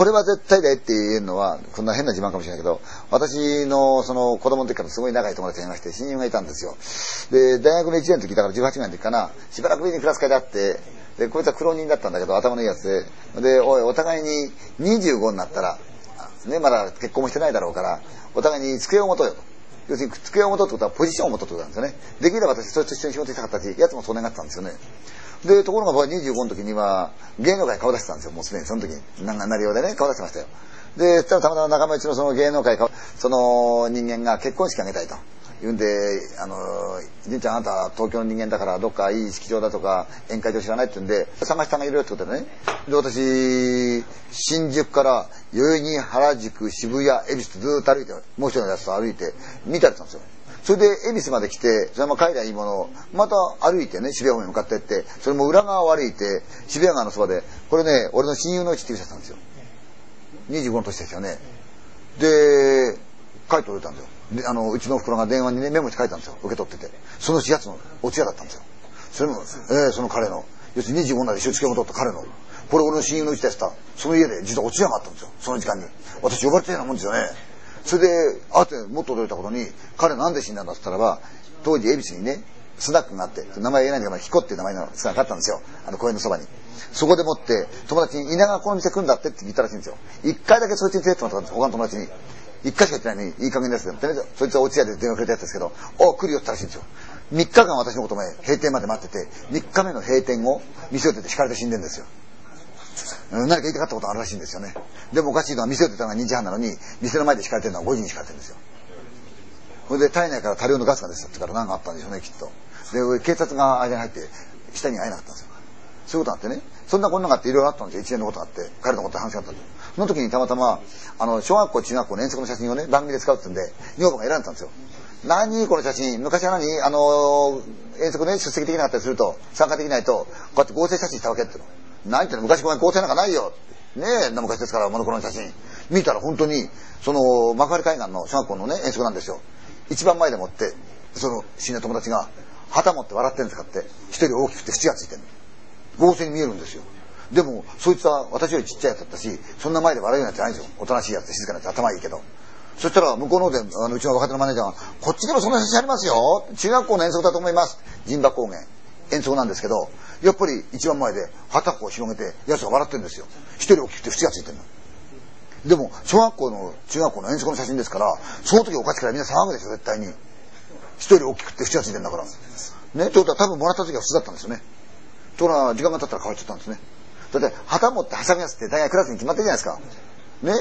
これは絶対だよって言えるのは、こんな変な自慢かもしれないけど、私のその子供の時からすごい長い友達がいまして、親友がいたんですよ。で、大学の1年の時だから18年の時かな、しばらく上にクラス会で会って、で、こいつは苦労人だったんだけど、頭のいいやつで、で、おい、お互いに25になったら、ね、まだ結婚もしてないだろうから、お互いに机を持とうよと。要するに、机を持とうってことはポジションを持とうってことなんですよね。できれば私、それと一緒に仕事したかったし、奴もそう願ってたんですよね。で、ところが僕は25の時には、芸能界顔出してたんですよ、もうすでに、その時に。な、なりようでね、顔出してましたよ。で、そしたらたまたま仲間内のその芸能界、その人間が結婚式あげたいと。言うんで、あの、じいちゃんあんた東京の人間だからどっかいい式場だとか宴会場知らないって言うんで、探してあげるよってことでね。で、私、新宿から代々木、原宿、渋谷、恵比寿とずっと歩いて、もう一人のやつと歩いて、見たりしたんですよ。それで、恵比寿まで来て、それも帰りゃいいものを、また歩いてね、渋谷方面向かってって、それも裏側を歩いて、渋谷川のそばで、これね、俺の親友のうちっていう人だったんですよ。25の年ですよね。で、帰っておいたんですよ。で、あの、うちのお袋が電話にね、メモして書いたんですよ。受け取ってて。そのうちやつのお通夜だったんですよ。それも、えー、その彼の、要するに25なで出付を取った彼の、これ俺の親友のうちでした。その家で実はお通夜があったんですよ。その時間に。私呼ばれてるようなもんですよね。それで、あってもっと驚いたことに、彼なんで死んだんだって言ったらば、当時恵比寿にね、スナックがあって、名前言えないんだけど、ヒコっていう名前のスナックあったんですよ。あの公園のそばに。そこでもって、友達に稲川この店来るんだってって言ったらしいんですよ。一回だけそいつに連れてもらったんです、他の友達に。一回しか言ってないのに、いい加減ですよ。そいつは落ち屋で電話くれたやつですけど、お来るよって言ったらしいんですよ。3日間私のこと前、閉店まで待ってて、3日目の閉店後、店を出て敷かれて死んでるんですよ。何か言いたかったことあるらしいんですよね。でもおかしいのは店を出たのが2時半なのに、店の前で敷かれてるのは5時に敷かれてるんですよ。それで体内から多量のガスが出てたってから何かあったんでしょうね、きっと。で、警察が間に入って、下に会えなかったんですよ。そういうことあってね。そんなこんながあっていろいろあったんですよ。一年のことがあって、彼のことで話があったんですその時にたまたま、あの、小学校、中学校の遠足の写真をね、番組で使うって言うんで、女房が選んだんですよ。何この写真？昔は何？あの、遠足ね、出席できなかったりすると、参加できないと、こうやって合成写真したわけっての。何言っての？昔これ合成なんかないよ。ねえ、昔ですから、モノクロの写真。見たら本当に、その、幕張海岸の小学校のね、遠足なんですよ。一番前でもって、その、死んだ友達が、旗持って笑ってるんですかって、一人大きくて縁がついてる合成に見えるんですよ。でも、そいつは私よりちっちゃいやつだったし、そんな前で笑うようなやつじゃないんですよ。おとなしいやつ静かなやつ頭いいけど。そしたら、向こうの方で、あの、うちの若手のマネージャーが、こっちにもそんな写真ありますよ。中学校の遠足だと思います。陣馬高原。演奏なんですけど、やっぱり一番前で旗を広げて、奴が笑ってるんですよ。一人大きくて縁がついてるの。でも、小学校の、中学校の遠足の写真ですから、その時おかしくからみんな騒ぐでしょ、絶対に。一人大きくて縁がついてるんだから。ね、ってことは多分もらった時は普通だったんですよね。ところが時間が経ったら変わっちゃったんですね。だって、旗持ってはさみやすって大概クラスに決まってるじゃないですか。ね？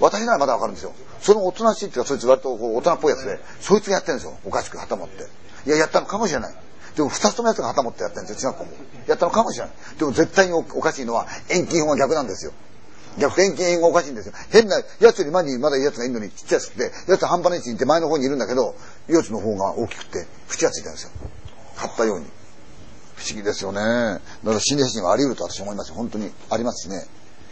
私ならまだわかるんですよ。そのおとなしいっていうか、そいつ割とこう大人っぽいやつで、そいつがやってるんですよ。おかしく旗持って。いや、やったのかもしれない。でも二つともやつが旗持ってやってるんですよ、中学校も。やったのかもしれない。でも絶対におかしいのは、遠近法が逆なんですよ。逆遠近法がおかしいんですよ。変な、奴より前にまだいい奴がいるのにちっちゃいやつって、奴半端な位置にいて前の方にいるんだけど、四つの方が大きくて、縁がついてるんですよ。買ったように。不思議ですよね。だから心霊写真はあり得ると私は思います。本当にありますね。